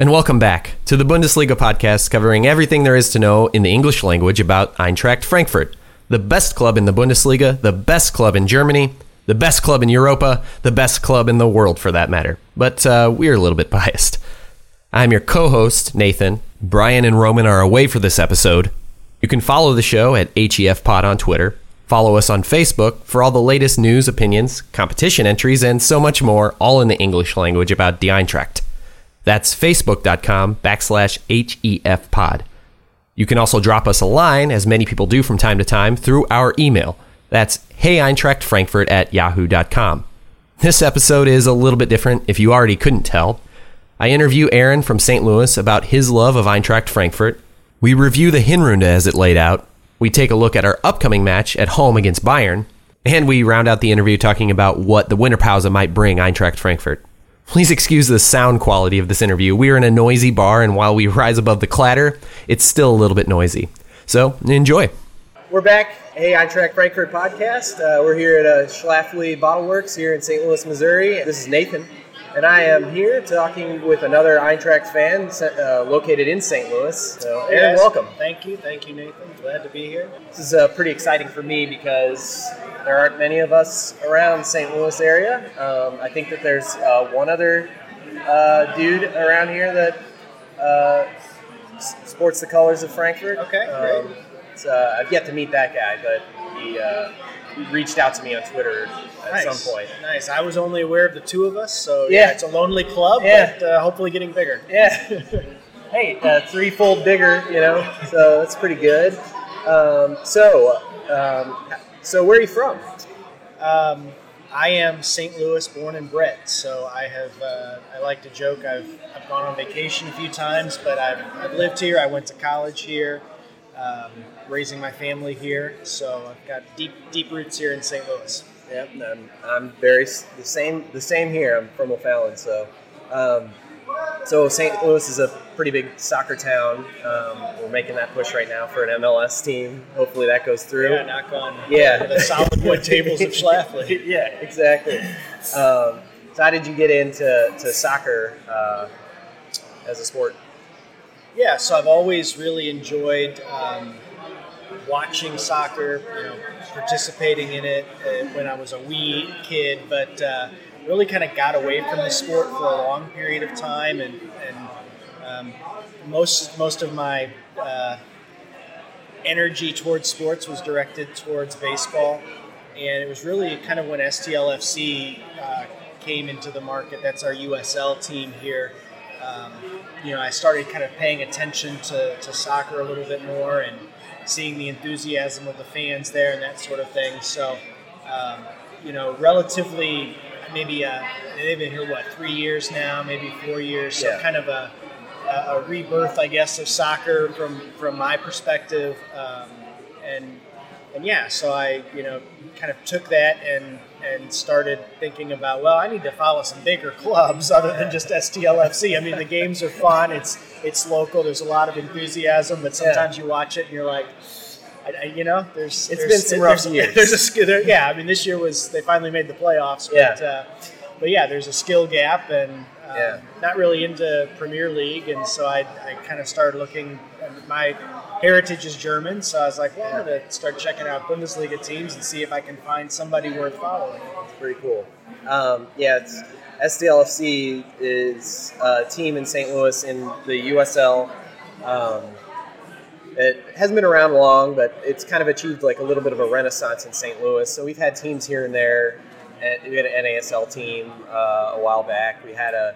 And welcome back to the Bundesliga podcast covering everything there is to know in the English language about Eintracht Frankfurt, the best club in the Bundesliga, the best club in Germany, the best club in Europa, the best club in the world for that matter. But uh, we're a little bit biased. I'm your co host, Nathan. Brian and Roman are away for this episode. You can follow the show at HEF Pod on Twitter. Follow us on Facebook for all the latest news, opinions, competition entries, and so much more, all in the English language about the Eintracht. That's facebook.com backslash HEF pod. You can also drop us a line, as many people do from time to time, through our email. That's heyeintrachtfrankfurt at yahoo.com. This episode is a little bit different if you already couldn't tell. I interview Aaron from St. Louis about his love of Eintracht Frankfurt. We review the Hinrunde as it laid out. We take a look at our upcoming match at home against Bayern. And we round out the interview talking about what the Winterpause might bring Eintracht Frankfurt. Please excuse the sound quality of this interview. We are in a noisy bar, and while we rise above the clatter, it's still a little bit noisy. So, enjoy. We're back. Hey, Eintracht Frankfurt podcast. Uh, we're here at uh, Schlafly Bottle Works here in St. Louis, Missouri. This is Nathan, and I am here talking with another Eintracht fan uh, located in St. Louis. So, Aaron, Yes. welcome. Thank you, thank you, Nathan. Glad to be here. This is uh, pretty exciting for me because there aren't many of us around St. Louis area. Um, I think that there's uh, one other uh, dude around here that uh, s- sports the colors of Frankfurt. Okay, Um, great. uh, I've yet to meet that guy, but he, uh, he reached out to me on Twitter at nice. some point. Nice. I was only aware of the two of us, so Yeah. yeah, it's a lonely club, Yeah. but uh, hopefully getting bigger. Yeah. hey, uh, threefold bigger, you know, so that's pretty good. Um, so, um, so where are you from? Um, I am St. Louis born and bred, so I have. Uh, I like to joke. I've, I've gone on vacation a few times, but I've, I've lived here. I went to college here, um, raising my family here, so I've got deep deep roots here in St. Louis. Yep, I'm, I'm very the same. The same here. I'm from O'Fallon, so um, so St. Louis is a pretty big soccer town. Um, we're making that push right now for an MLS team. Hopefully that goes through. Yeah, knock on Yeah. the solid wood tables of Schlafly. yeah, exactly. Um, so how did you get into to soccer uh, as a sport? Yeah, so I've always really enjoyed um, watching soccer, you know, participating in it uh, when I was a wee kid, but uh, really kind of got away from the sport for a long period of time, and, and um, most most of my uh, energy towards sports was directed towards baseball, and it was really kind of when STLFC uh, came into the market. That's our USL team here. Um, you know, I started kind of paying attention to, to soccer a little bit more and seeing the enthusiasm of the fans there and that sort of thing. So, um, you know, relatively maybe uh, they've been here what three years now, maybe four years. So Yeah. kind of a, a rebirth, I guess, of soccer from from my perspective. Um, and and yeah, so I you know kind of took that and and started thinking about well, I need to follow some bigger clubs other than just STLFC. I mean, the games are fun. It's it's local. There's a lot of enthusiasm, but sometimes you watch it and you're like. I, I- you know, there's It's there's, been some rough there's, years. There's a there, yeah. I mean, this year was they finally made the playoffs, but Yeah. uh, but yeah, there's a skill gap, and um, Yeah. not really into Premier League, and so I, I kind of started looking. My heritage is German, so I was like, well, I'm gonna start checking out Bundesliga teams and see if I can find somebody worth following. It's pretty cool. Um, yeah, it's, STLFC is a team in St. Louis in the USL. Um, it hasn't been around long, but it's kind of achieved like a little bit of a renaissance in St. Louis. So we've had teams here and there. And we had an NASL team uh, a while back. We had a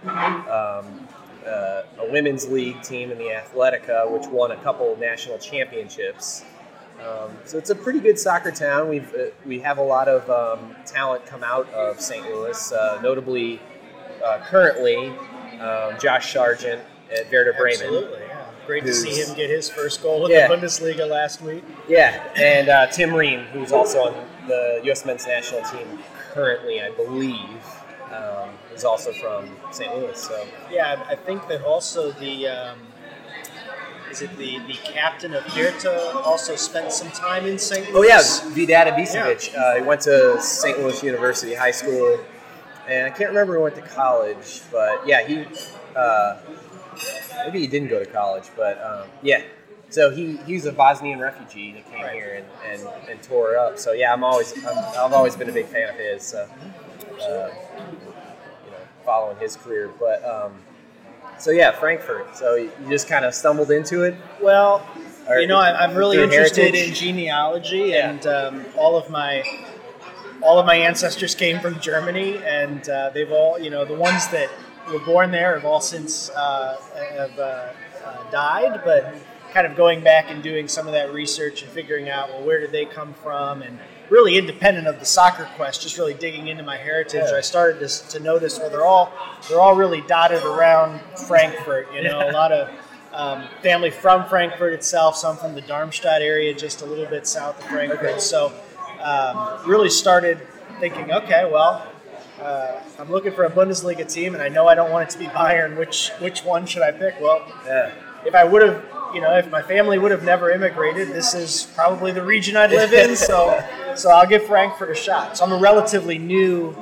um, uh, a women's league team in the Athletica, which won a couple national championships. Um, so it's a pretty good soccer town. We've uh, we have a lot of um, talent come out of St. Louis, uh, notably uh, currently um, Josh Sargent at Werder Bremen. Absolutely, yeah. Great to see him get his first goal in Yeah. the Bundesliga last week. Yeah, and uh, Tim Ream, who's also on the U.S. men's national team currently, I believe, um, is also from St. Louis. So Yeah, I I think that also the um, is it the the captain of Hertha also spent some time in St. Oh Louis. yeah, Vedad Ibisevic. Uh, he went to St. Louis University High School, and I can't remember who went to college, but yeah, he uh, maybe he didn't go to college, but um, yeah. So he, he was a Bosnian refugee that came Right. here and, and, and tore up. So yeah, I'm always I'm, I've always been a big fan of his. So, uh, you know, following his career, but um, so yeah, Frankfurt. So you just kind of stumbled into it. Well, Or you know, I, I'm really interested heritage? in genealogy, Yeah. and um, all of my all of my ancestors came from Germany, and uh, they've all, you know, the ones that were born there have all since uh, have uh, uh, died, but kind of going back and doing some of that research and figuring out, well, where did they come from, and really independent of the soccer quest, just really digging into my heritage, Yeah. I started to, to notice, well, they're all they're all really dotted around Frankfurt. You know, a lot of um, family from Frankfurt itself, some from the Darmstadt area, just a little bit south of Frankfurt. Okay. So, um, really started thinking, okay, well, uh, I'm looking for a Bundesliga team, and I know I don't want it to be Bayern. Which which one should I pick? Well, Yeah. if I would have, you know, if my family would have never immigrated, this is probably the region I'd live in. So, so I'll give Frankfurt a shot. So I'm a relatively new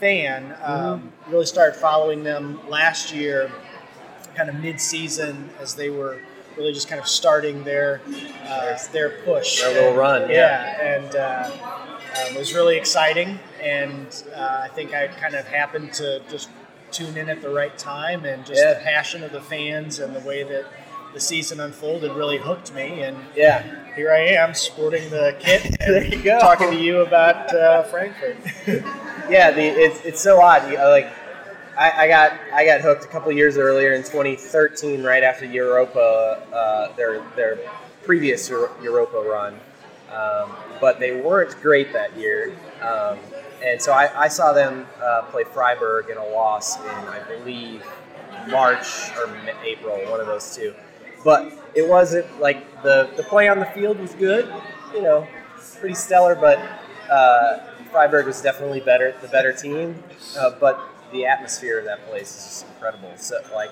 fan. Um, Really started following them last year, kind of mid-season, as they were really just kind of starting their uh, their push, Their little run, Yeah, and. Uh, um, it was really exciting, and uh, I think I kind of happened to just tune in at the right time, and just Yeah. the passion of the fans and the way that the season unfolded really hooked me. And Yeah. here I am, sporting the kit, There you go. talking to you about uh, Frankfurt. yeah, the it's, it's so odd. You, uh, like, I, I got I got hooked a couple years earlier in 2013, right after Europa, uh, their their previous Europa run, um, but they weren't great that year. Um, and so I, I saw them uh, play Freiburg in a loss in I believe March or April, one of those two. But it wasn't like the the play on the field was good, you know, pretty stellar. But uh, Freiburg was definitely better, the better team. Uh, but the atmosphere of that place is just incredible. So like,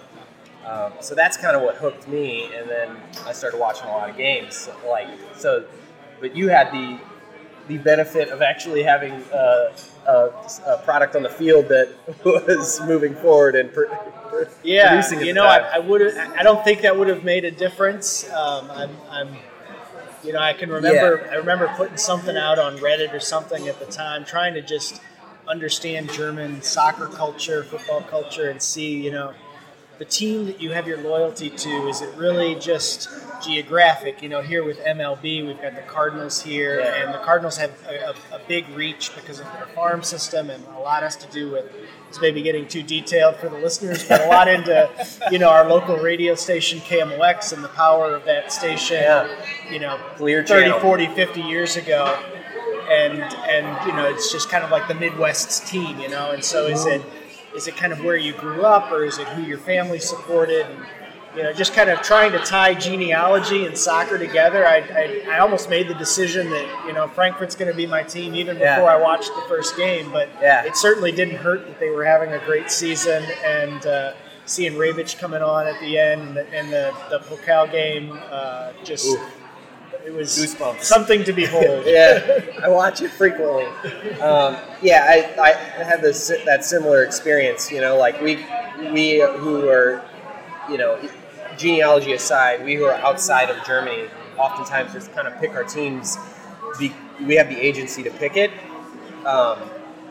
um, so that's kind of what hooked me. And then I started watching a lot of games. Like so, but you had the the benefit of actually having uh, a, a product on the field that was moving forward and pr- Yeah, you know, I. I would. I don't think that would have made a difference. Um, I'm, I'm, you know, I can remember. I remember putting something out on Reddit or something at the time, trying to just understand German soccer culture, football culture, and see, you know, the team that you have your loyalty to. Is it really just geographic? You know, here with MLB, we've got the Cardinals here, Yeah. and the Cardinals have a, a, a big reach because of their farm system, and a lot has to do with. It's maybe getting too detailed for the listeners, but a lot into you know our local radio station KMOX and the power of that station. Yeah. You know, Clear 30, channel. 40, 50 years ago, and and you know it's just kind of like the Midwest's team, you know. And so is mm-hmm. it is it kind of where you grew up, or is it who your family supported? And, you know, just kind of trying to tie genealogy and soccer together. I, I, I almost made the decision that you know Frankfurt's going to be my team even Yeah. before I watched the first game. But Yeah. it certainly didn't hurt that they were having a great season and. Uh, Seeing Rebic coming on at the end and the, and the, the Pokal game, uh, just Oof. It was Goosebumps. something to behold. yeah, I watch it frequently. Um, yeah, I, I had this that similar experience. You know, like we we who are, you know, genealogy aside, we who are outside of Germany, oftentimes just kind of pick our teams. Be, we have the agency to pick it. Um,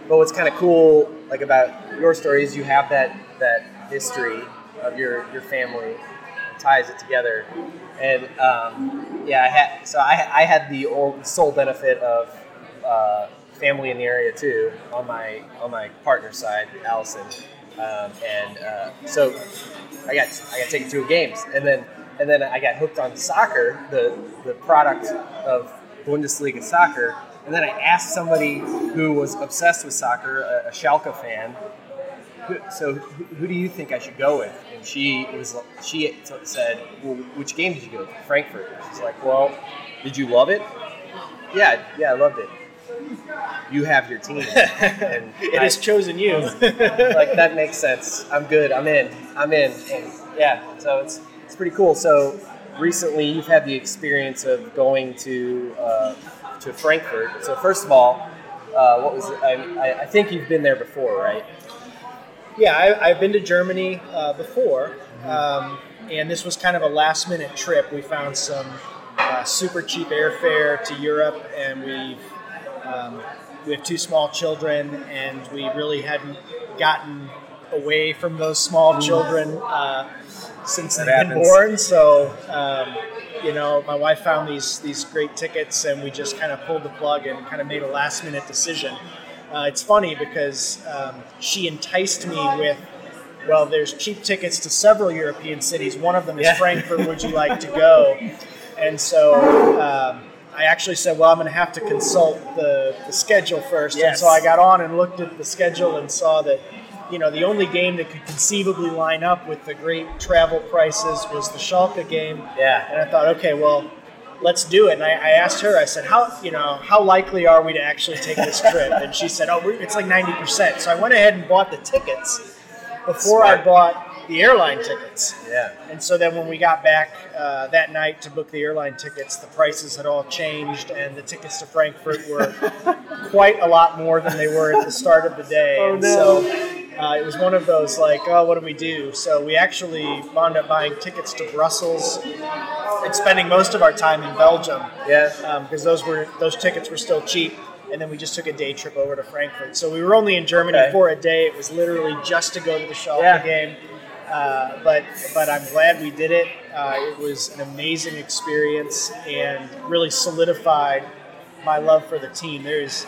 but what's kind of cool, like about your story, is you have that that history of your your family ties it together. And um, yeah, I had so I, I had the old, sole benefit of uh, family in the area too on my on my partner's side, Allison, um, and uh, so I got I got taken to games, and then and then I got hooked on soccer, the the product of Bundesliga soccer. And then I asked somebody who was obsessed with soccer, a, a Schalke fan, who- so who, who do you think I should go with? And she was she said, well, which game did you go to? Frankfurt. She's like, well, did you love it? Yeah, yeah, I loved it. You have your team, and It I- has chosen you. like that makes sense. I'm good. I'm in. I'm in. And yeah, so it's it's pretty cool. So recently, you've had the experience of going to uh, to Frankfurt. So first of all, uh, what was I, I think you've been there before, right? Yeah, I, I've been to Germany uh, before. Um, and this was kind of a last minute trip. We found some uh, super cheap airfare to Europe, and we um, we have two small children, and we really hadn't gotten away from those small children uh, since That they've been born. So. Um, you know, my wife found these these great tickets, and we just kind of pulled the plug and kind of made a last minute decision. Uh, it's funny because um, she enticed me with, well, there's cheap tickets to several European cities. One of them is Yeah. Frankfurt. Would you like to go? And so um, I actually said, well, I'm going to have to consult the, the schedule first. And so I got on and looked at the schedule and saw that, you know, the only game that could conceivably line up with the great travel prices was the Schalke game. Yeah. And I thought, okay, well, let's do it. And I, I asked her, I said, how, you know, how likely are we to actually take this trip? And she said, oh, we- it's like 90%. So I went ahead and bought the tickets before I bought the airline tickets. Yeah. And so then when we got back uh, that night to book the airline tickets, the prices had all changed, and the tickets to Frankfurt were quite a lot more than they were at the start of the day. Oh, and no. so uh, it was one of those like, oh, what do we do? So we actually wound up buying tickets to Brussels and spending most of our time in Belgium Yeah. because those were those tickets were still cheap. And then we just took a day trip over to Frankfurt. So we were only in Germany Okay. for a day. It was literally just to go to the Schalke Yeah. game. Uh, but but I'm glad we did it. Uh, it was an amazing experience and really solidified my love for the team. There's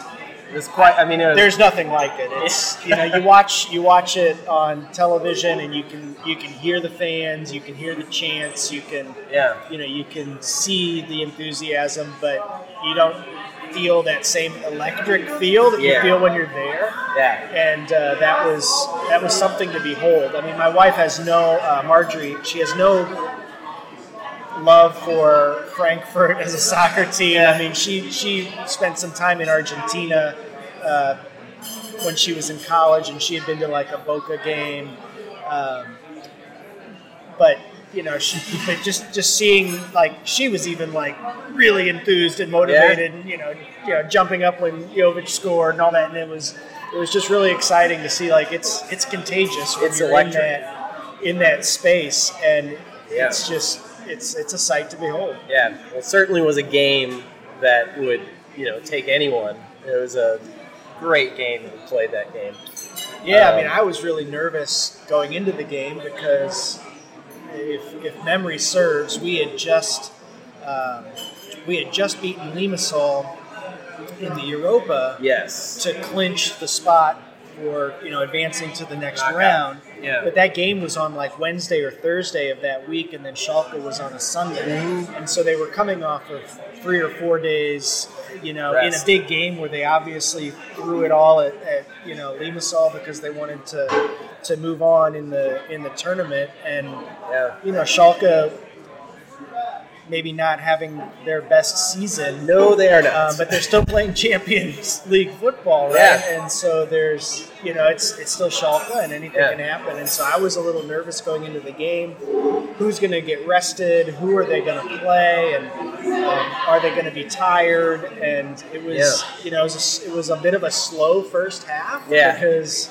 It was quite. I mean, was, there's nothing like it. It's you know you watch you watch it on television and you can you can hear the fans, you can hear the chants, you can yeah. you know you can see the enthusiasm, but you don't feel that same electric feel that Yeah. you feel when you're there Yeah. and uh, that was that was something to behold. I mean, my wife has no uh, Marjorie. She has no love for Frankfurt as a soccer team. I mean, she she spent some time in Argentina uh, when she was in college, and she had been to like a Boca game. Um, but you know, she but just just seeing like she was even like really enthused and motivated, and you know, you know, jumping up when Jovic scored and all that, and it was it was just really exciting to see. Like it's it's contagious when It's you're electric. in that in that space, and Yeah. it's just it's it's a sight to behold. Yeah, well, it certainly was a game that would you know take anyone. It was a great game. We played that game. Yeah, I Um, mean, I was really nervous going into the game because if, if memory serves, we had just um, we had just beaten Limassol in the Europa Yes. to clinch the spot for you know advancing to the next Knockout. round. Yeah. But that game was on like Wednesday or Thursday of that week, and then Schalke was on a Sunday, Mm-hmm. and so they were coming off of three or four days, you know, in a big game where they obviously threw it all at, at you know Limassol because they wanted to to move on in the in the tournament, and Yeah. you know Schalke maybe not having their best season. No, they are not. Um, but they're still playing Champions League football, right? Yeah. And so there's, you know, it's it's still Schalke, and anything Yeah. can happen. And so I was a little nervous going into the game. Who's going to get rested? Who are they going to play? And um, are they going to be tired? And it was, Yeah. you know, it was, a, it was a bit of a slow first half Yeah. because.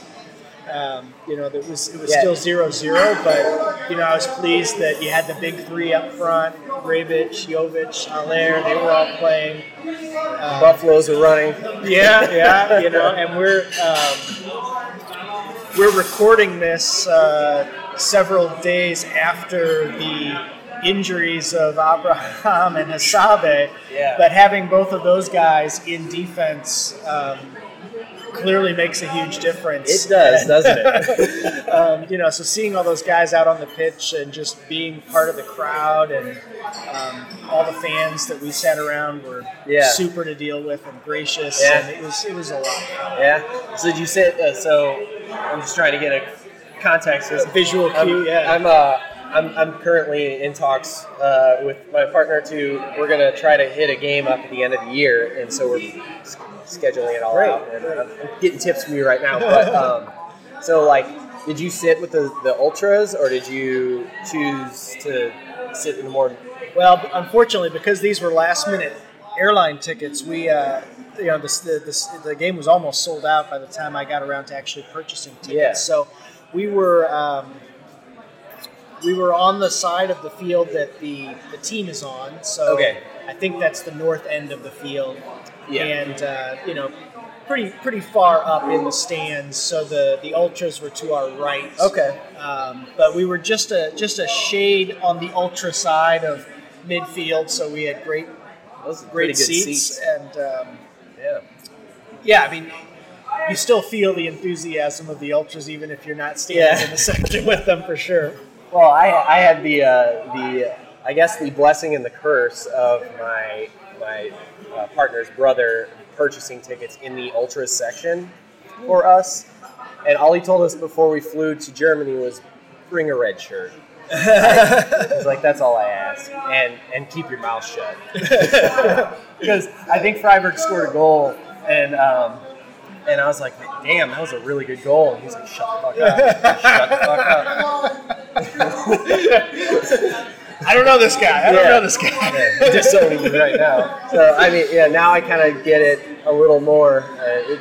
Um, you know, it was it was Yeah. still 0-0, but you know, I was pleased that you had the big three up front: Rebic, Jovic, Haller. They were all playing. Um, Buffaloes are running. yeah, yeah, you know, and we're um, we're recording this uh, several days after the injuries of Abraham and Hasebe. Yeah. But having both of those guys in defense um, clearly makes a huge difference. It does, doesn't it? um, you know, so seeing all those guys out on the pitch and just being part of the crowd and um, all the fans that we sat around were Yeah. super to deal with and gracious, Yeah. and it was it was a lot. Yeah. So did you say? Uh, so I'm just trying to get a context. A visual cue, I'm, yeah. I'm uh, I'm, I'm currently in talks uh, with my partner to. We're gonna try to hit a game up at the end of the year, and so we're s- scheduling it all right, out. And I'm, I'm getting tips from you right now. But um, so like, did you sit with the, the ultras, or did you choose to sit in the more? Well, unfortunately, because these were last minute airline tickets, we uh, you know the, the, the, the game was almost sold out by the time I got around to actually purchasing tickets. Yeah. So we were um, we were on the side of the field that the the team is on. So Okay. I think that's the north end of the field. Yeah. And uh, you know, pretty pretty far up in the stands. So the the ultras were to our right. Okay. Um, but we were just a just a shade on the ultra side of midfield, so we had great Those great good seats, and um, Yeah. yeah, I mean, you still feel the enthusiasm of the ultras, even if you're not standing Yeah. in the section with them for sure. Well, I, I had the uh, the I guess the blessing and the curse of my my uh, partner's brother purchasing tickets in the ultras section for us, and all he told us before we flew to Germany was bring a red shirt. He's like, that's all I ask, and and keep your mouth shut. Because I think Freiburg scored a goal, and um, and I was like, damn, that was a really good goal. And he's like, shut the fuck up, shut the fuck up. I don't know this guy. I don't Yeah. know this guy. Yeah, disowning me right now. So I mean, yeah, now I kind of get it a little more. Uh, it,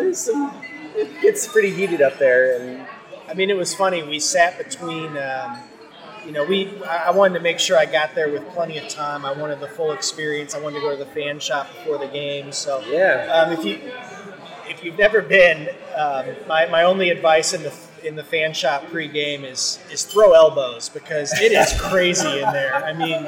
it, some, it gets pretty heated up there, and I mean, it was funny. We sat between. Um, you know, we. I I wanted to make sure I got there with plenty of time. I wanted the full experience. I wanted to go to the fan shop before the game. So yeah, Um, if you if you've never been, um, my, my only advice in the in the fan shop pregame is is throw elbows because it is crazy in there. I mean,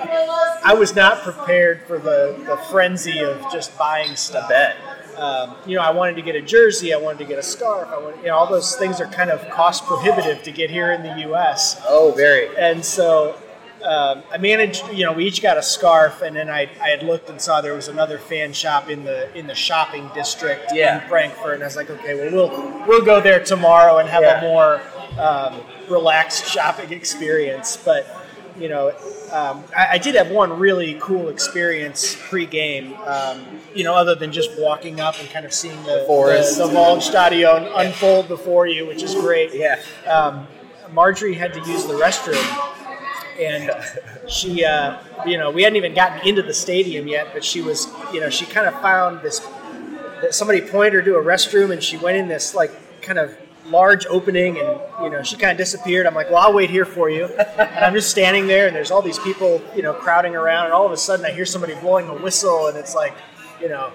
I was not prepared for the, the frenzy of just buying stuff. bet. Um, you know, I wanted to get a jersey, I wanted to get a scarf, I wanted, you know, all those things are kind of cost prohibitive to get here in the U.S. Oh, very. And so um, I managed, you know, we each got a scarf, and then I, I had looked and saw there was another fan shop in the in the shopping district Yeah. in Frankfurt, and I was like, okay, well, we'll we'll go there tomorrow and have Yeah. a more um, relaxed shopping experience. But you know, um, I, I did have one really cool experience pre-game. Um, you know, other than just walking up and kind of seeing the forest. the, the Waldstadion unfold before you, which is great Yeah. um, Marjorie had to use the restroom, and she, uh, you know, we hadn't even gotten into the stadium yet, but she was, you know, she kind of found this. That somebody pointed her to a restroom, and she went in this like kind of large opening, and you know, she kind of disappeared. I'm like, well, I'll wait here for you, and I'm just standing there, and there's all these people, you know, crowding around, and all of a sudden I hear somebody blowing a whistle, and it's like, you know.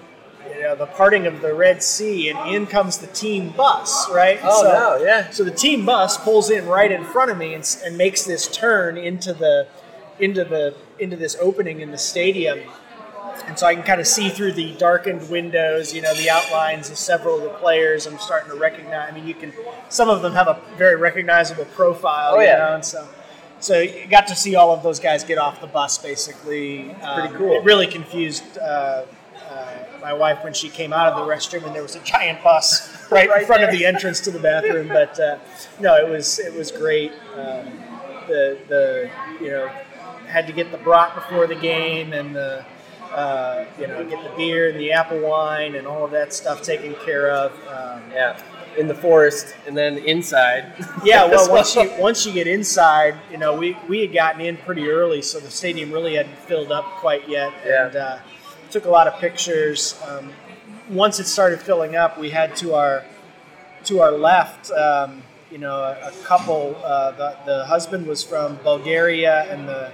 You know, the parting of the Red Sea, and in comes the team bus, right? Oh So- no, yeah. so the team bus pulls in right in front of me and, and makes this turn into the into the into this opening in the stadium, and so I can kind of see through the darkened windows, you know, the outlines of several of the players. I'm starting to recognize. I mean, you can some of them have a very recognizable profile, Oh, you yeah. know, and so. So you got to see all of those guys get off the bus. Basically, Um, Pretty cool. It really confused uh, uh, my wife when she came out of the restroom, and there was a giant bus right, in Right front of the entrance to the bathroom. But uh, no, it was it was great. Um, the the you know had to get the brat before the game and the uh, you know get the beer and the apple wine and all of that stuff taken care of. Um, Yeah. In the forest, and then inside. yeah, well, once you once you get inside, you know, we, we had gotten in pretty early, so the stadium really hadn't filled up quite yet, Yeah. and uh, took a lot of pictures. Um, once it started filling up, we had to our to our left, um, you know, a, a couple. Uh, the, the husband was from Bulgaria, and the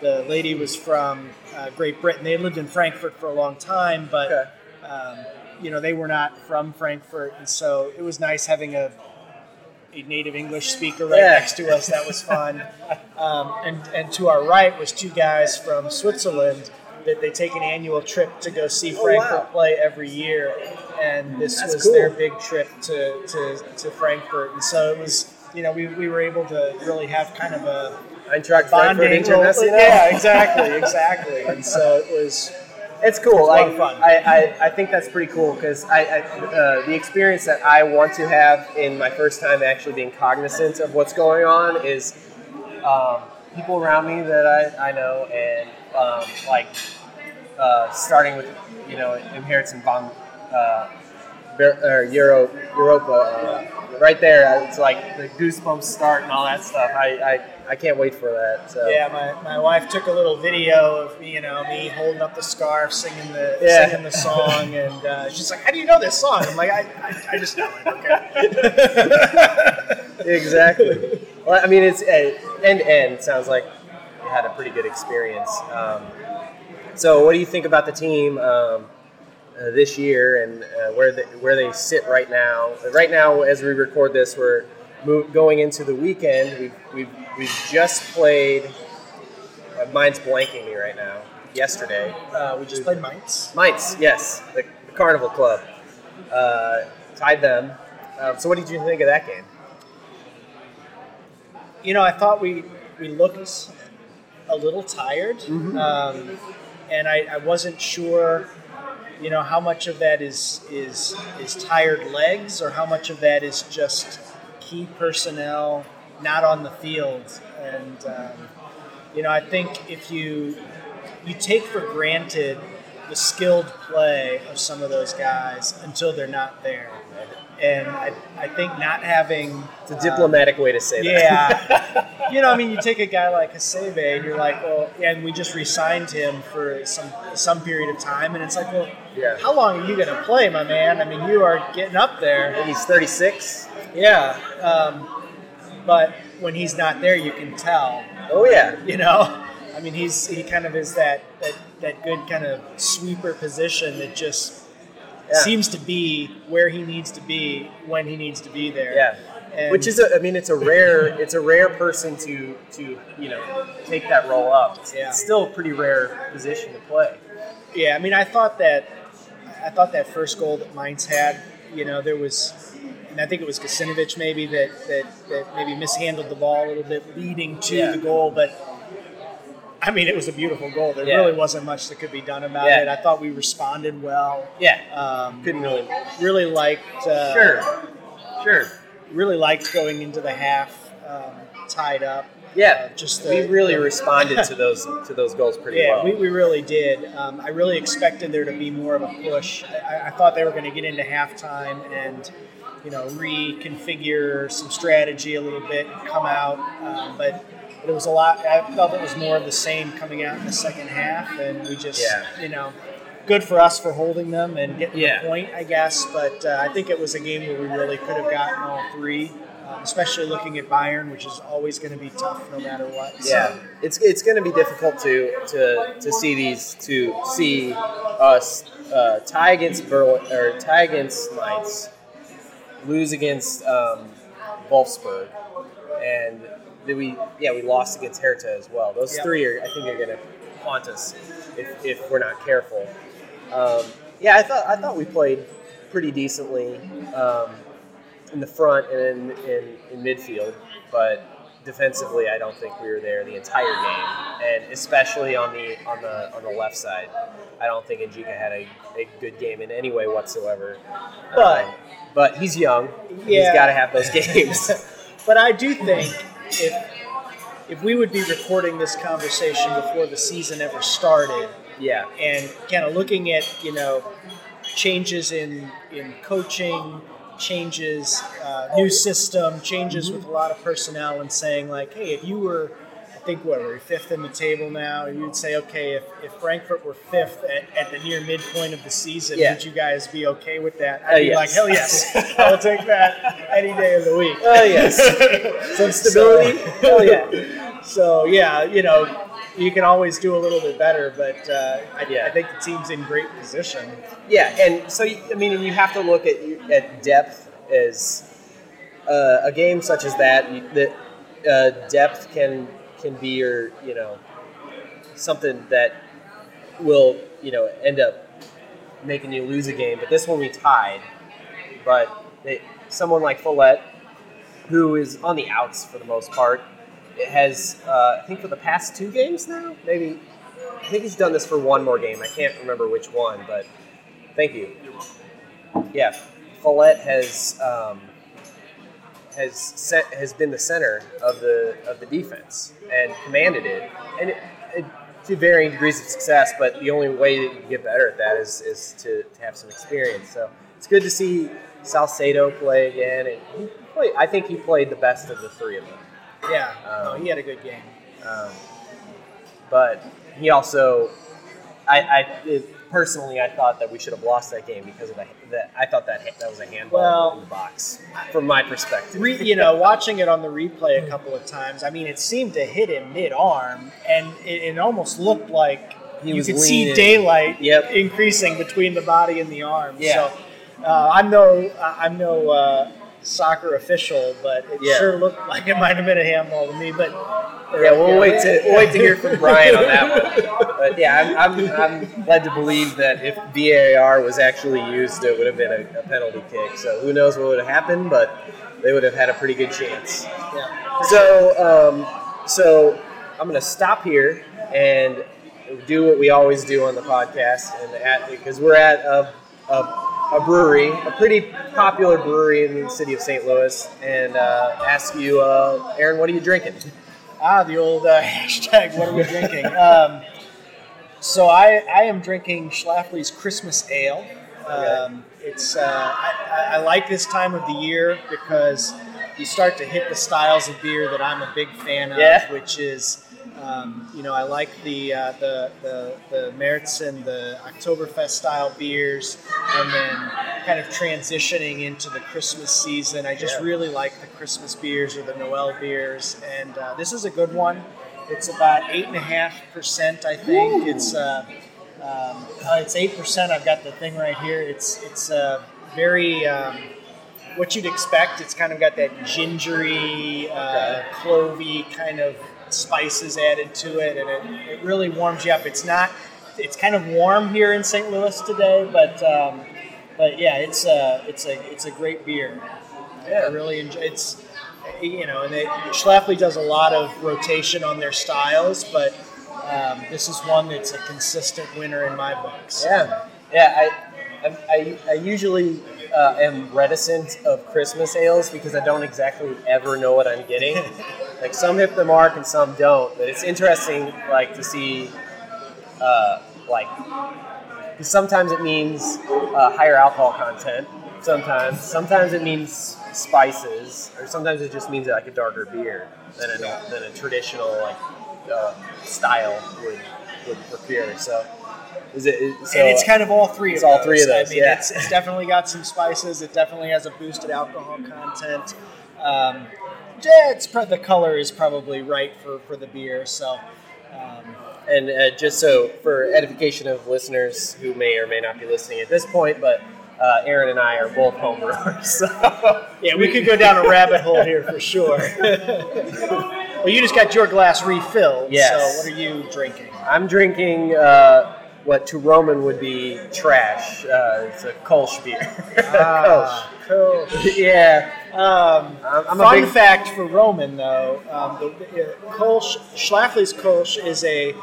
the lady was from uh, Great Britain. They lived in Frankfurt for a long time, but Okay. um, you know they were not from Frankfurt, and so it was nice having a a native English speaker right Yeah. next to us. That was fun. Um, and and to our right was two guys from Switzerland that they take an annual trip to go see Frankfurt Oh, wow. play every year, and this That's was cool. their big trip to, to, to Frankfurt. And so it was, you know, we, we were able to really have kind of a Eintracht bonding. International. Yeah, exactly, exactly. And so it was. It's cool. It's a Like, fun. I, I, I think that's pretty cool because I, I uh, the experience that I want to have in my first time actually being cognizant of what's going on is um, people around me that I, I know and um, like uh, starting with you know Im Herzen von uh, Ber- or Euro Europa uh, right there. It's like the goosebumps start and all that stuff. I, I, I can't wait for that. So. Yeah, my, my wife took a little video of me, you know, me holding up the scarf, singing the Yeah. singing the song, and uh, she's like, "How do you know this song?" I'm like, "I, I, I just know it." Okay. exactly. Well, I mean, it's uh, end to end, sounds like you had a pretty good experience. Um, so, what do you think about the team um, uh, this year and uh, where they, where they sit right now? Right now, as we record this, we're move, going into the weekend. We've, we've, we've just played. Uh, mine's blanking me right now. Yesterday, Uh, we just played Mainz. Mainz, yes, the, the Carnival Club. Uh, tied them. Um, so, what did you think of that game? You know, I thought we we looked a little tired, um, and I, I wasn't sure. You know how much of that is is is tired legs, or how much of that is just key personnel not on the field. And um, you know, I think if you you take for granted the skilled play of some of those guys until they're not there, and I, I think not having It's a diplomatic way to say that. yeah. you know, I mean, you take a guy like Hasebe and you're like, well, and we just re-signed him for some some period of time, and it's like, well, Yeah. how long are you going to play, my man? I mean, you are getting up there. He's 36. Yeah. Um, but when he's not there, you can tell. Oh yeah. You know, I mean, he's he kind of is that that, that good kind of sweeper position that just Yeah. seems to be where he needs to be when he needs to be there. Yeah. And- Which is, a, I mean, it's a rare, it's a rare person to, to you know, take that role up. It's, Yeah. it's still a pretty rare position to play. Yeah, I mean, I thought that I thought that first goal that Mainz had, you know, there was, and I think it was Gacinovic maybe that that, that maybe mishandled the ball a little bit, leading to Yeah. the goal. But I mean, it was a beautiful goal. There Yeah. really wasn't much that could be done about Yeah. it. I thought we responded well. Yeah. Um, Couldn't really. really liked. Uh, Sure. Sure. Really liked going into the half um, tied up. Yeah. Uh, just the, we really the- responded to those to those goals pretty Yeah, well. we, we really did. Um, I really expected there to be more of a push. I, I thought they were going to get into halftime and, you know, reconfigure some strategy a little bit and come out. Um, but it was a lot. I felt it was more of the same coming out in the second half, and we just, Yeah. you know, good for us for holding them and getting Yeah. the point, I guess. But uh, I think it was a game where we really could have gotten all three. Um, especially looking at Bayern, which is always going to be tough no matter what. So- Yeah, it's it's going to be difficult to to to see these to see us uh, tie against Berlin or tie against Mainz, lose against um, Wolfsburg, and then we yeah we lost against Hertha as well. Those Yep. three are I think are going to haunt us if, if we're not careful. Um, yeah, I thought I thought we played pretty decently. Um, in the front and in, in, in midfield, but defensively, I don't think we were there the entire game, and especially on the on the on the left side, I don't think N'Dicka had a, a good game in any way whatsoever. But- Um, but he's young; Yeah. he's got to have those games. But I do think if if we would be recording this conversation before the season ever started, yeah, and kind of looking at you know changes in in coaching, changes, uh, new system, changes with a lot of personnel, and saying like, hey, if you were think what we're fifth in the table now. You'd say, okay, if, if Frankfurt were fifth at, at the near midpoint of the season, Yeah. would you guys be okay with that? Uh, I'd be yes. like, hell yes, I'll take that any day of the week. Oh yes, some stability. So, Hell yeah. so yeah, you know, you can always do a little bit better, but uh, I, Yeah. I think the team's in great position. Yeah, and so I mean, you have to look at at depth as uh, a game such as that. That uh, depth can can be your you know something that will you know end up making you lose a game. But this one we tied, but they, someone like Falette, who is on the outs for the most part, has uh, I think for the past two games now, maybe I think he's done this for one more game. I can't remember which one, but thank you. Yeah, Falette has um, has set, has been the center of the of the defense and commanded it, and it, it, to varying degrees of success. But the only way that you can get better at that is is to, to have some experience. So it's good to see Salcedo play again, and he played, I think he played the best of the three of them. Yeah, Um, no, he had a good game. Um, but he also I, I it, personally, I thought that we should have lost that game because of the, that. I thought that that was a handball Well- in the box, from my perspective. Re, you know, watching it on the replay a couple of times, I mean, it seemed to hit him mid arm, and it, it almost looked like He you could see daylight Yep. increasing between the body and the arm. Yeah. So uh, I'm no, I'm no uh, soccer official, but it Yeah. sure looked like it might have been a handball to me. But Yeah, we'll wait to we'll wait to hear from Brian on that one. But yeah, I'm, I'm, I'm led to believe that if VAR was actually used, it would have been a, a penalty kick. So who knows what would have happened, but they would have had a pretty good chance. Yeah. So, um, so I'm going to stop here and do what we always do on the podcast, and at because we're at a, a, a brewery, a pretty popular brewery in the city of St. Louis, and uh, ask you, uh, Aaron, what are you drinking? Ah, the old uh, hashtag. What are we drinking? um, so I, I am drinking Schlafly's Christmas Ale. Um, it's uh, I, I- I like this time of the year because you start to hit the styles of beer that I'm a big fan of, Yeah. which is. Um, you know, I like the uh, the the the Märzen, the Oktoberfest style beers, and then kind of transitioning into the Christmas season. I just Yeah. really like the Christmas beers or the Noel beers, and uh, this is a good one. It's about eight and a half percent, I think. It's uh, um, uh, it's eight percent. I've got the thing right here. It's it's uh, very um, what you'd expect. It's kind of got that gingery, uh, clovey kind of spices added to it, and it, it really warms you up. It's not. It's kind of warm here in St. Louis today, but um, but yeah, it's a it's a it's a great beer. I really enjoy. It's you know, and they, Schlafly does a lot of rotation on their styles, but um, this is one that's a consistent winner in my books. Yeah, yeah. I, I, I, I usually uh, am reticent of Christmas ales because I don't exactly ever know what I'm getting. like some hit the mark and some don't. But it's interesting, like to see, uh, like because sometimes it means uh, higher alcohol content. Sometimes, sometimes it means spices, or sometimes it just means like a darker beer than a than a traditional like uh, style would would procure. So. Is it, is- so, and it's kind of all three it's of all those. three of those, I mean, yeah. it's, it's definitely got some spices. It definitely has a boosted alcohol content. Um, yeah, it's the color is probably right for, for the beer. So, um, And uh, just so for edification of listeners who may or may not be listening at this point, but uh, Aaron and I are both home brewers. So yeah, we could go down a rabbit hole here for sure. well, you just got your glass refilled. Yes. So, what are you drinking? I'm drinking uh, what to Roman would be trash. Uh, it's a Kolsch beer. Ah, cool. Kolsch. Yeah. Um, I'm- fun big- fact for Roman, though, um, the, the, uh, Kolsch, Schlafly's Kolsch is a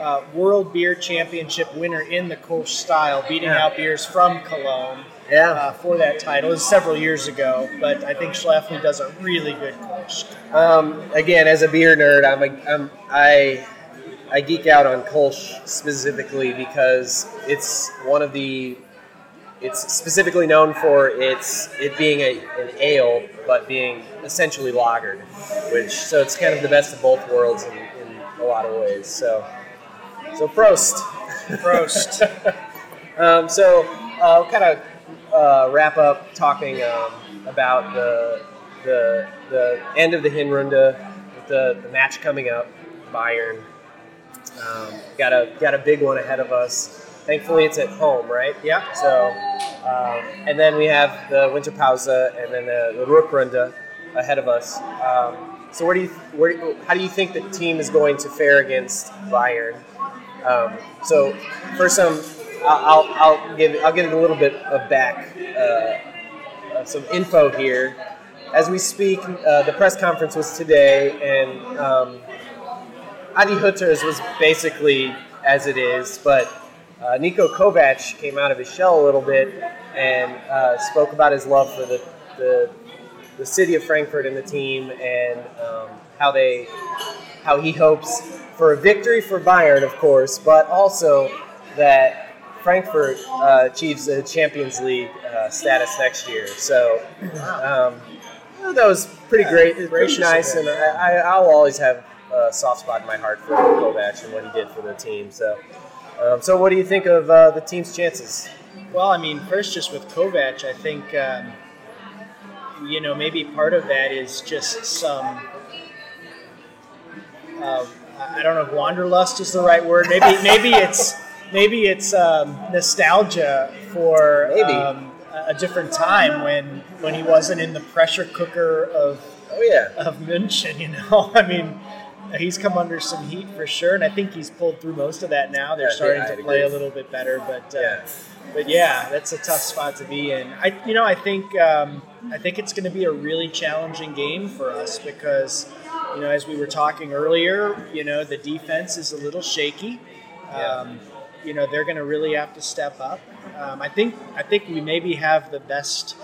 uh, World Beer Championship winner in the Kolsch style, beating Yeah. out beers from Cologne Yeah. uh, for that title. It was several years ago, but I think Schlafly does a really good Kolsch. Um, again, as a beer nerd, I'm, a, I'm I I geek out on Kolsch specifically because it's one of the it's specifically known for its it being a, an ale, but being essentially lagered, which so it's kind of the best of both worlds in, in a lot of ways. So so Prost. Prost. Um, so uh, kind of uh, wrap up talking um, about the, the the end of the Hinrunde, the, the match coming up, Bayern. Um, got a got a big one ahead of us. Thankfully, it's at home, right? Yeah. So, um, and then we have the Winter pausa and then the, the Rückrunde ahead of us. Um, so, where do you where, how do you think the team is going to fare against Bayern? Um, so, for some, I'll, I'll, I'll give I'll give it a little bit of back, uh, uh, some info here. As we speak, uh, the press conference was today, and um, Adi Hutters was basically as it is, but uh, Niko Kovac came out of his shell a little bit and uh, spoke about his love for the, the the city of Frankfurt and the team, and um, how they how he hopes for a victory for Bayern, of course, but also that Frankfurt uh, achieves a Champions League uh, status next year. So um, that was pretty great, pretty nice, and I, I, I'll always have a soft spot in my heart for Kovac and what he did for the team. So. Um, so, what do you think of uh, the team's chances? Well, I mean, first, just with Kovac, I think um, you know maybe part of that is just some. Uh, I don't know if wanderlust is the right word. Maybe maybe it's maybe it's um, nostalgia for Maybe. um, a a different time when when he wasn't in the pressure cooker of Oh yeah, of München. You know, I mean, he's come under some heat for sure, and I think he's pulled through most of that now. They're Yeah, starting I'd to play a little bit better, but uh, Yeah. but yeah, that's a tough spot to be in. I you know I think um, I think it's going to be a really challenging game for us because you know as we were talking earlier, you know the defense is a little shaky. Um, you know they're going to really have to step up. Um, I think I think we maybe have the best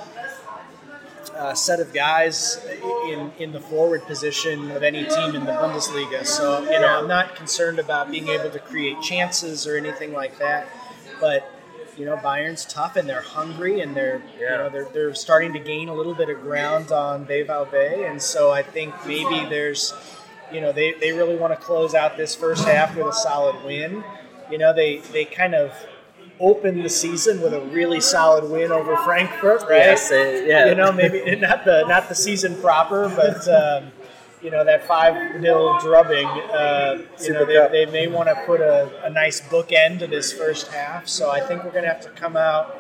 uh, set of guys in, in the forward position of any team in the Bundesliga. So, you know, I'm not concerned about being able to create chances or anything like that. But, you know, Bayern's tough and they're hungry and they're, you know, they're, they're starting to gain a little bit of ground on BVB. And so I think maybe there's, you know, they, they really want to close out this first half with a solid win. You know, they, they kind of opened the season with a really solid win over Frankfurt, right? Yes, uh, yeah. You know, maybe not the not the season proper, but um, you know that five 0 drubbing. Uh, you know, they, they may want to put a, a nice bookend to this first half. So I think we're going to have to come out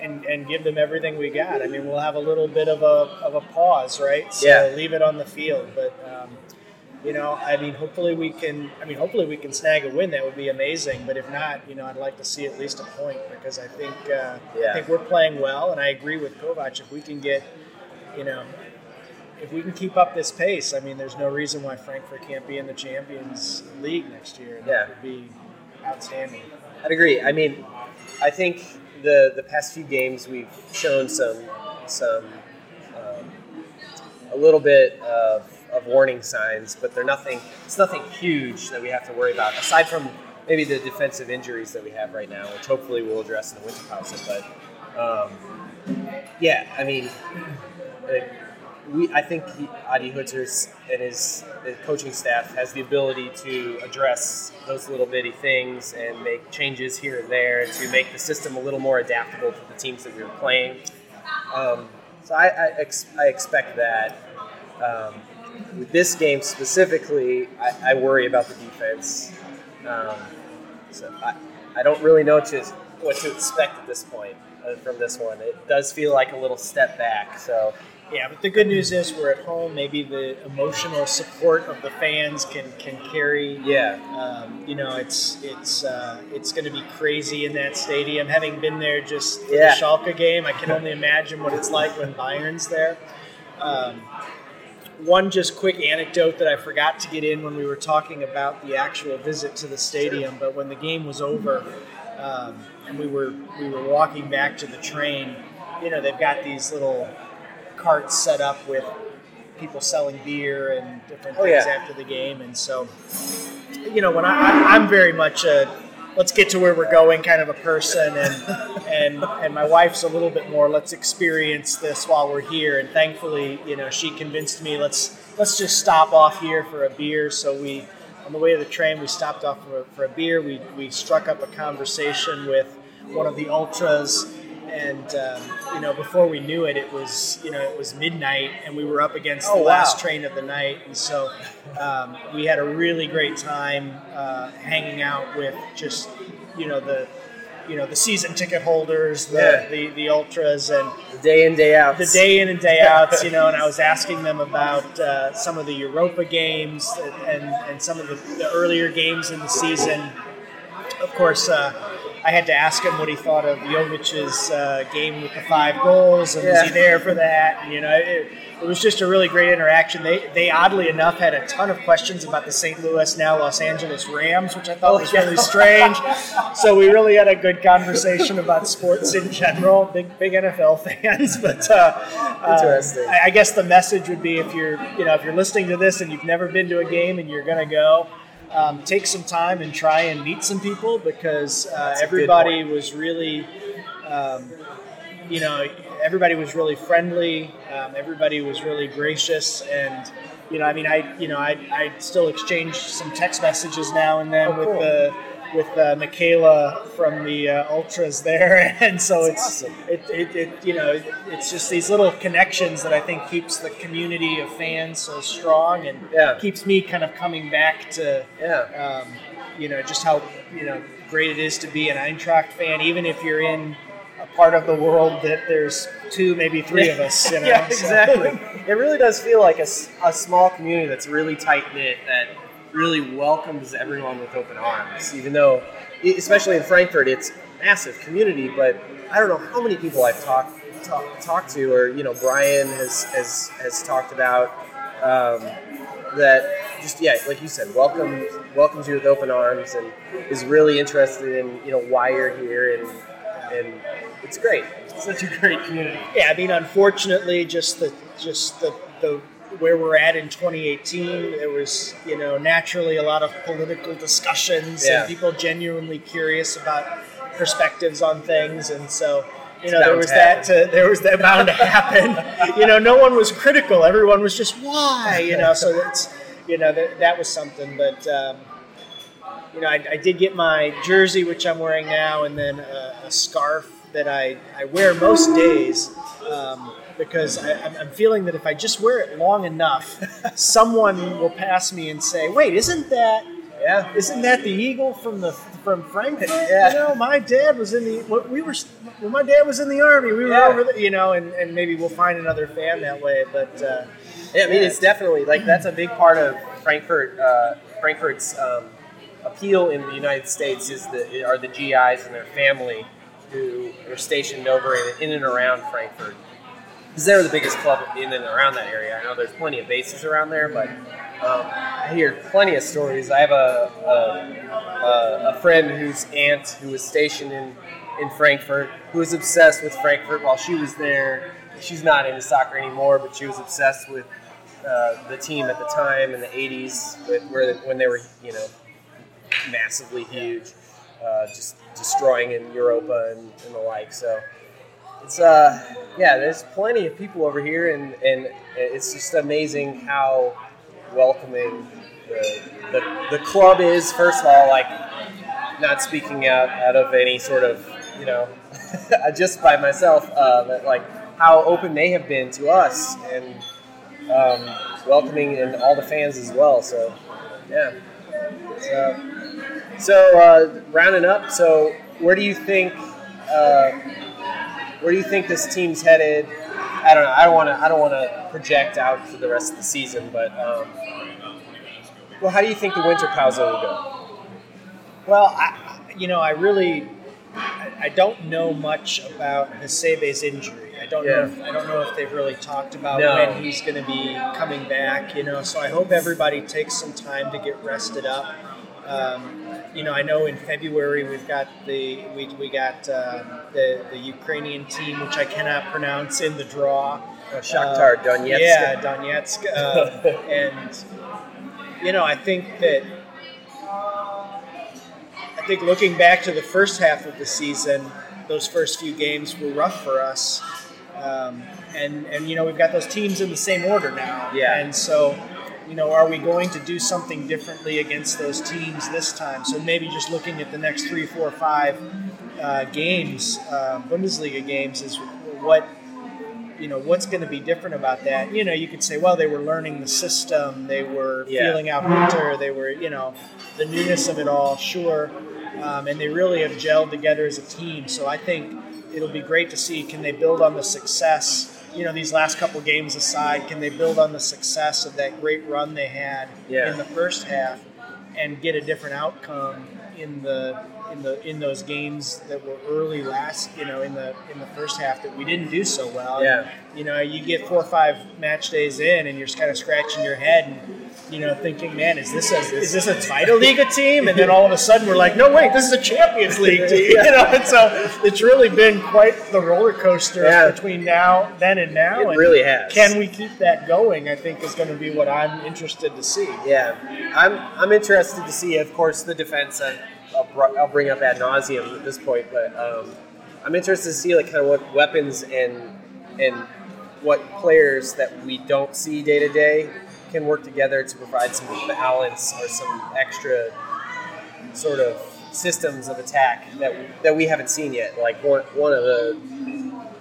and, and give them everything we got. I mean, we'll have a little bit of a of a pause, right? So Yeah. leave it on the field, but. Um, you know, I mean, hopefully we can. I mean, hopefully we can snag a win. That would be amazing. But if not, you know, I'd like to see at least a point because I think uh, Yeah. I think we're playing well, and I agree with Kovac. If we can get, you know, if we can keep up this pace, I mean, there's no reason why Frankfurt can't be in the Champions League next year. Yeah. that would be outstanding. I'd agree. I mean, I think the the past few games we've shown some some um, a little bit of, of warning signs, but they're nothing. It's nothing huge that we have to worry about aside from maybe the defensive injuries that we have right now, which hopefully we'll address in the winter pause. But um, yeah, I mean, uh, we I think he, Adi Hütter's and his, his coaching staff has the ability to address those little bitty things and make changes here and there to make the system a little more adaptable to the teams that we were playing. Um, so I, I, ex- I expect that. Um, with this game specifically, I, I worry about the defense. Um, so I, I don't really know what to, what to expect at this point uh, from this one. It does feel like a little step back. So Yeah, but the good news is we're at home. Maybe the emotional support of the fans can can carry. yeah, Um, you know, it's it's uh, it's going to be crazy in that stadium. Having been there just for Yeah. the Schalke game, I can only imagine what it's like when Bayern's there. Um, one just quick anecdote that I forgot to get in when we were talking about the actual visit to the stadium, but when the game was over um, and we were we were walking back to the train, you know, they've got these little carts set up with people selling beer and different Oh, things yeah. after the game, and so you know, when I, I I'm very much a let's get to where we're going kind of a person, and and and my wife's a little bit more let's experience this while we're here, and thankfully, you know, she convinced me let's let's just stop off here for a beer. So we on the way to the train we stopped off for, for a beer. We we struck up a conversation with one of the ultras. And um, you know, before we knew it, it was you know it was midnight, and we were up against Oh, the last wow. train of the night, and so um, we had a really great time uh, hanging out with just you know the you know the season ticket holders, the Yeah. the, the ultras, and the day in day out. the day in and day outs, you know, and I was asking them about uh, some of the Europa games and, and some of the, the earlier games in the season. Of course, uh, I had to ask him what he thought of Jovic's uh, game with the five goals, and was he there for that? And, you know, it, it was just a really great interaction. They, they oddly enough had a ton of questions about the St. Louis now Los Angeles Rams, which I thought Oh, was really strange. So we really had a good conversation about sports in general. Big big NFL fans, but uh, uh, Interesting. I, I guess the message would be if you're you know if you're listening to this and you've never been to a game and you're gonna go. Um, take some time and try and meet some people because uh, That's a good everybody was really, um, you know, everybody was really friendly. Um, everybody was really gracious, and you know, I mean, I, you know, I, I still exchange some text messages now and then Oh, with cool. the with uh, Michaela from the uh, Ultras there, and so That's it's awesome. it, it, it you know it, it's just these little connections that I think keeps the community of fans so strong and Yeah. keeps me kind of coming back to Yeah. um, you know just how you know great it is to be an Eintracht fan, even if you're in a part of the world that there's two, maybe three of us. You know? yeah, exactly. it really does feel like a, a small community that's really tight knit that really welcomes everyone with open arms. Even though, especially in Frankfurt, it's a massive community. But I don't know how many people I've talked talk, talked to, or you know, Brian has has, has talked about um, that. Just yeah, like you said, welcome welcomes you with open arms and is really interested in you know why you're here and and it's great. It's such a great community. Yeah, I mean, unfortunately, just the just the, the where we're at in 2018, there was you know naturally a lot of political discussions Yeah. and people genuinely curious about perspectives on things, and so you know there was that to, there was that bound to happen. you know, no one was critical; everyone was just why you know. So that's you know that that was something, but. Um, you know, I, I did get my jersey, which I'm wearing now, and then a, a scarf that I, I wear most days um, because I, I'm- I'm feeling that if I just wear it long enough, someone will pass me and say, "Wait, isn't that Yeah. isn't that the eagle from the from Frankfurt? Yeah. You know, my dad was in the we were when my dad was in the army. We were Yeah. over there, you know, and, and maybe we'll find another fan that way. But uh, Yeah, I mean, it's definitely like that's a big part of Frankfurt. Uh, Frankfurt's um, appeal in the United States is the are the GIs and their family who are stationed over in, in and around Frankfurt. Because they're the biggest club in and around that area. I know there's plenty of bases around there, but um, I hear plenty of stories. I have a, a, a, friend whose aunt who was stationed in, in Frankfurt who was obsessed with Frankfurt while she was there. She's not into soccer anymore, but she was obsessed with uh, the team at the time in the 80s with, where, when they were, you know, massively huge, uh, just destroying in Europa and, and the like. So it's uh yeah, there's plenty of people over here, and and it's just amazing how welcoming the the, the club is. First of all, like not speaking out out of any sort of you know just by myself, uh, but like how open they have been to us and um, welcoming and all the fans as well. So yeah. So, so uh, rounding up, so where do you think uh, where do you think this team's headed? I don't know. I don't want to. I don't want to project out for the rest of the season, but um, well, how do you think the winter pause will go? Well, I, you know, I really, I, I don't know much about Hasebe's injury. I don't know. Yeah. If, I don't know if they've really talked about No. when he's going to be coming back. You know, so I hope everybody takes some time to get rested up. Um, you know, I know in February we've got the we, we got um, the the Ukrainian team, which I cannot pronounce in the draw. Uh, Shakhtar Donetsk. Yeah, Donetsk, uh, and you know, I think that I think looking back to the first half of the season, those first few games were rough for us. Um, and, and, you know, we've got those teams in the same order now. Yeah. And so, you know, are we going to do something differently against those teams this time? So maybe just looking at the next three, four, five uh, games, uh, Bundesliga games, is what you know what's going to be different about that you know you could say well they were learning the system they were Yeah. feeling out winter they were you know the newness of it all sure um, and they really have gelled together as a team so i think it'll be great to see can they build on the success you know these last couple games aside can they build on the success of that great run they had Yeah. in the first half and get a different outcome in the in the in those games that were early last you know in the in the first half that we didn't do so well Yeah. you know you get four or five match days in and you're just kind of scratching your head and you know thinking man is this a is this a Zweite Liga team and then all of a sudden we're like no wait this is a Champions League team you know and so it's really been quite the roller coaster Yeah. between now then and now It and really has. can we keep that going I think is going to be what I'm interested to see Yeah, I'm I'm interested to see, of course, the defense. I- I'll, I'll bring up ad nauseum at this point, but um, I'm interested to see like kind of what weapons and and what players that we don't see day to day can work together to provide some balance or some extra sort of systems of attack that that we haven't seen yet. Like one one of the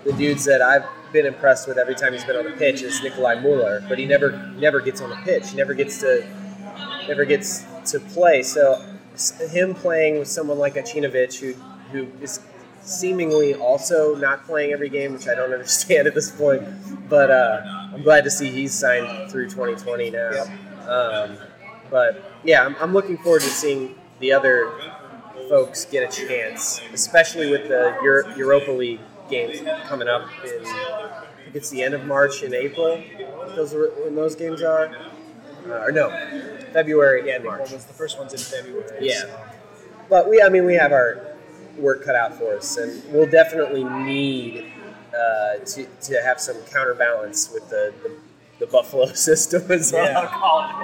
the dudes that I've been impressed with every time he's been on the pitch is Nicolai Müller, but he never never gets on the pitch. He never gets to never gets to play. So him playing with someone like Gacinovic, who who is seemingly also not playing every game, which I don't understand at this point. But uh, I'm glad to see he's signed through 2020 now. Yep. Um, but yeah, I'm, I'm looking forward to seeing the other folks get a chance, especially with the Euro- Europa League games coming up in. I think it's the end of March and April. Those are when those games are, uh, or no, February and March. Was the first one's in February. Yeah, so. but we, I mean, we have our work cut out for us, and we'll definitely need uh, to to have some counterbalance with the, the, the Buffalo system as well.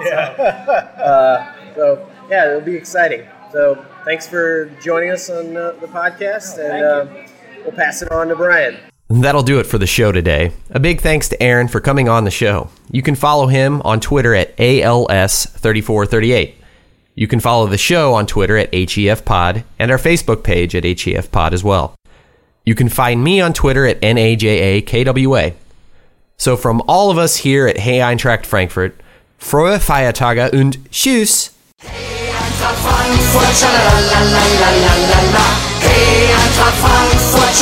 Yeah. yeah. uh, so yeah, it'll be exciting. So thanks for joining us on uh, the podcast, and uh, we'll pass it on to Brian. That'll do it for the show today. A big thanks to Aaron for coming on the show. You can follow him on Twitter at ALS3438. You can follow the show on Twitter at HEFPod and our Facebook page at HEFPod as well. You can find me on Twitter at NAJAKWA. So from all of us here at Hey Eintracht Frankfurt, frohe Feiertage und Tschüss! Hey Hey Eintracht Frankfurt,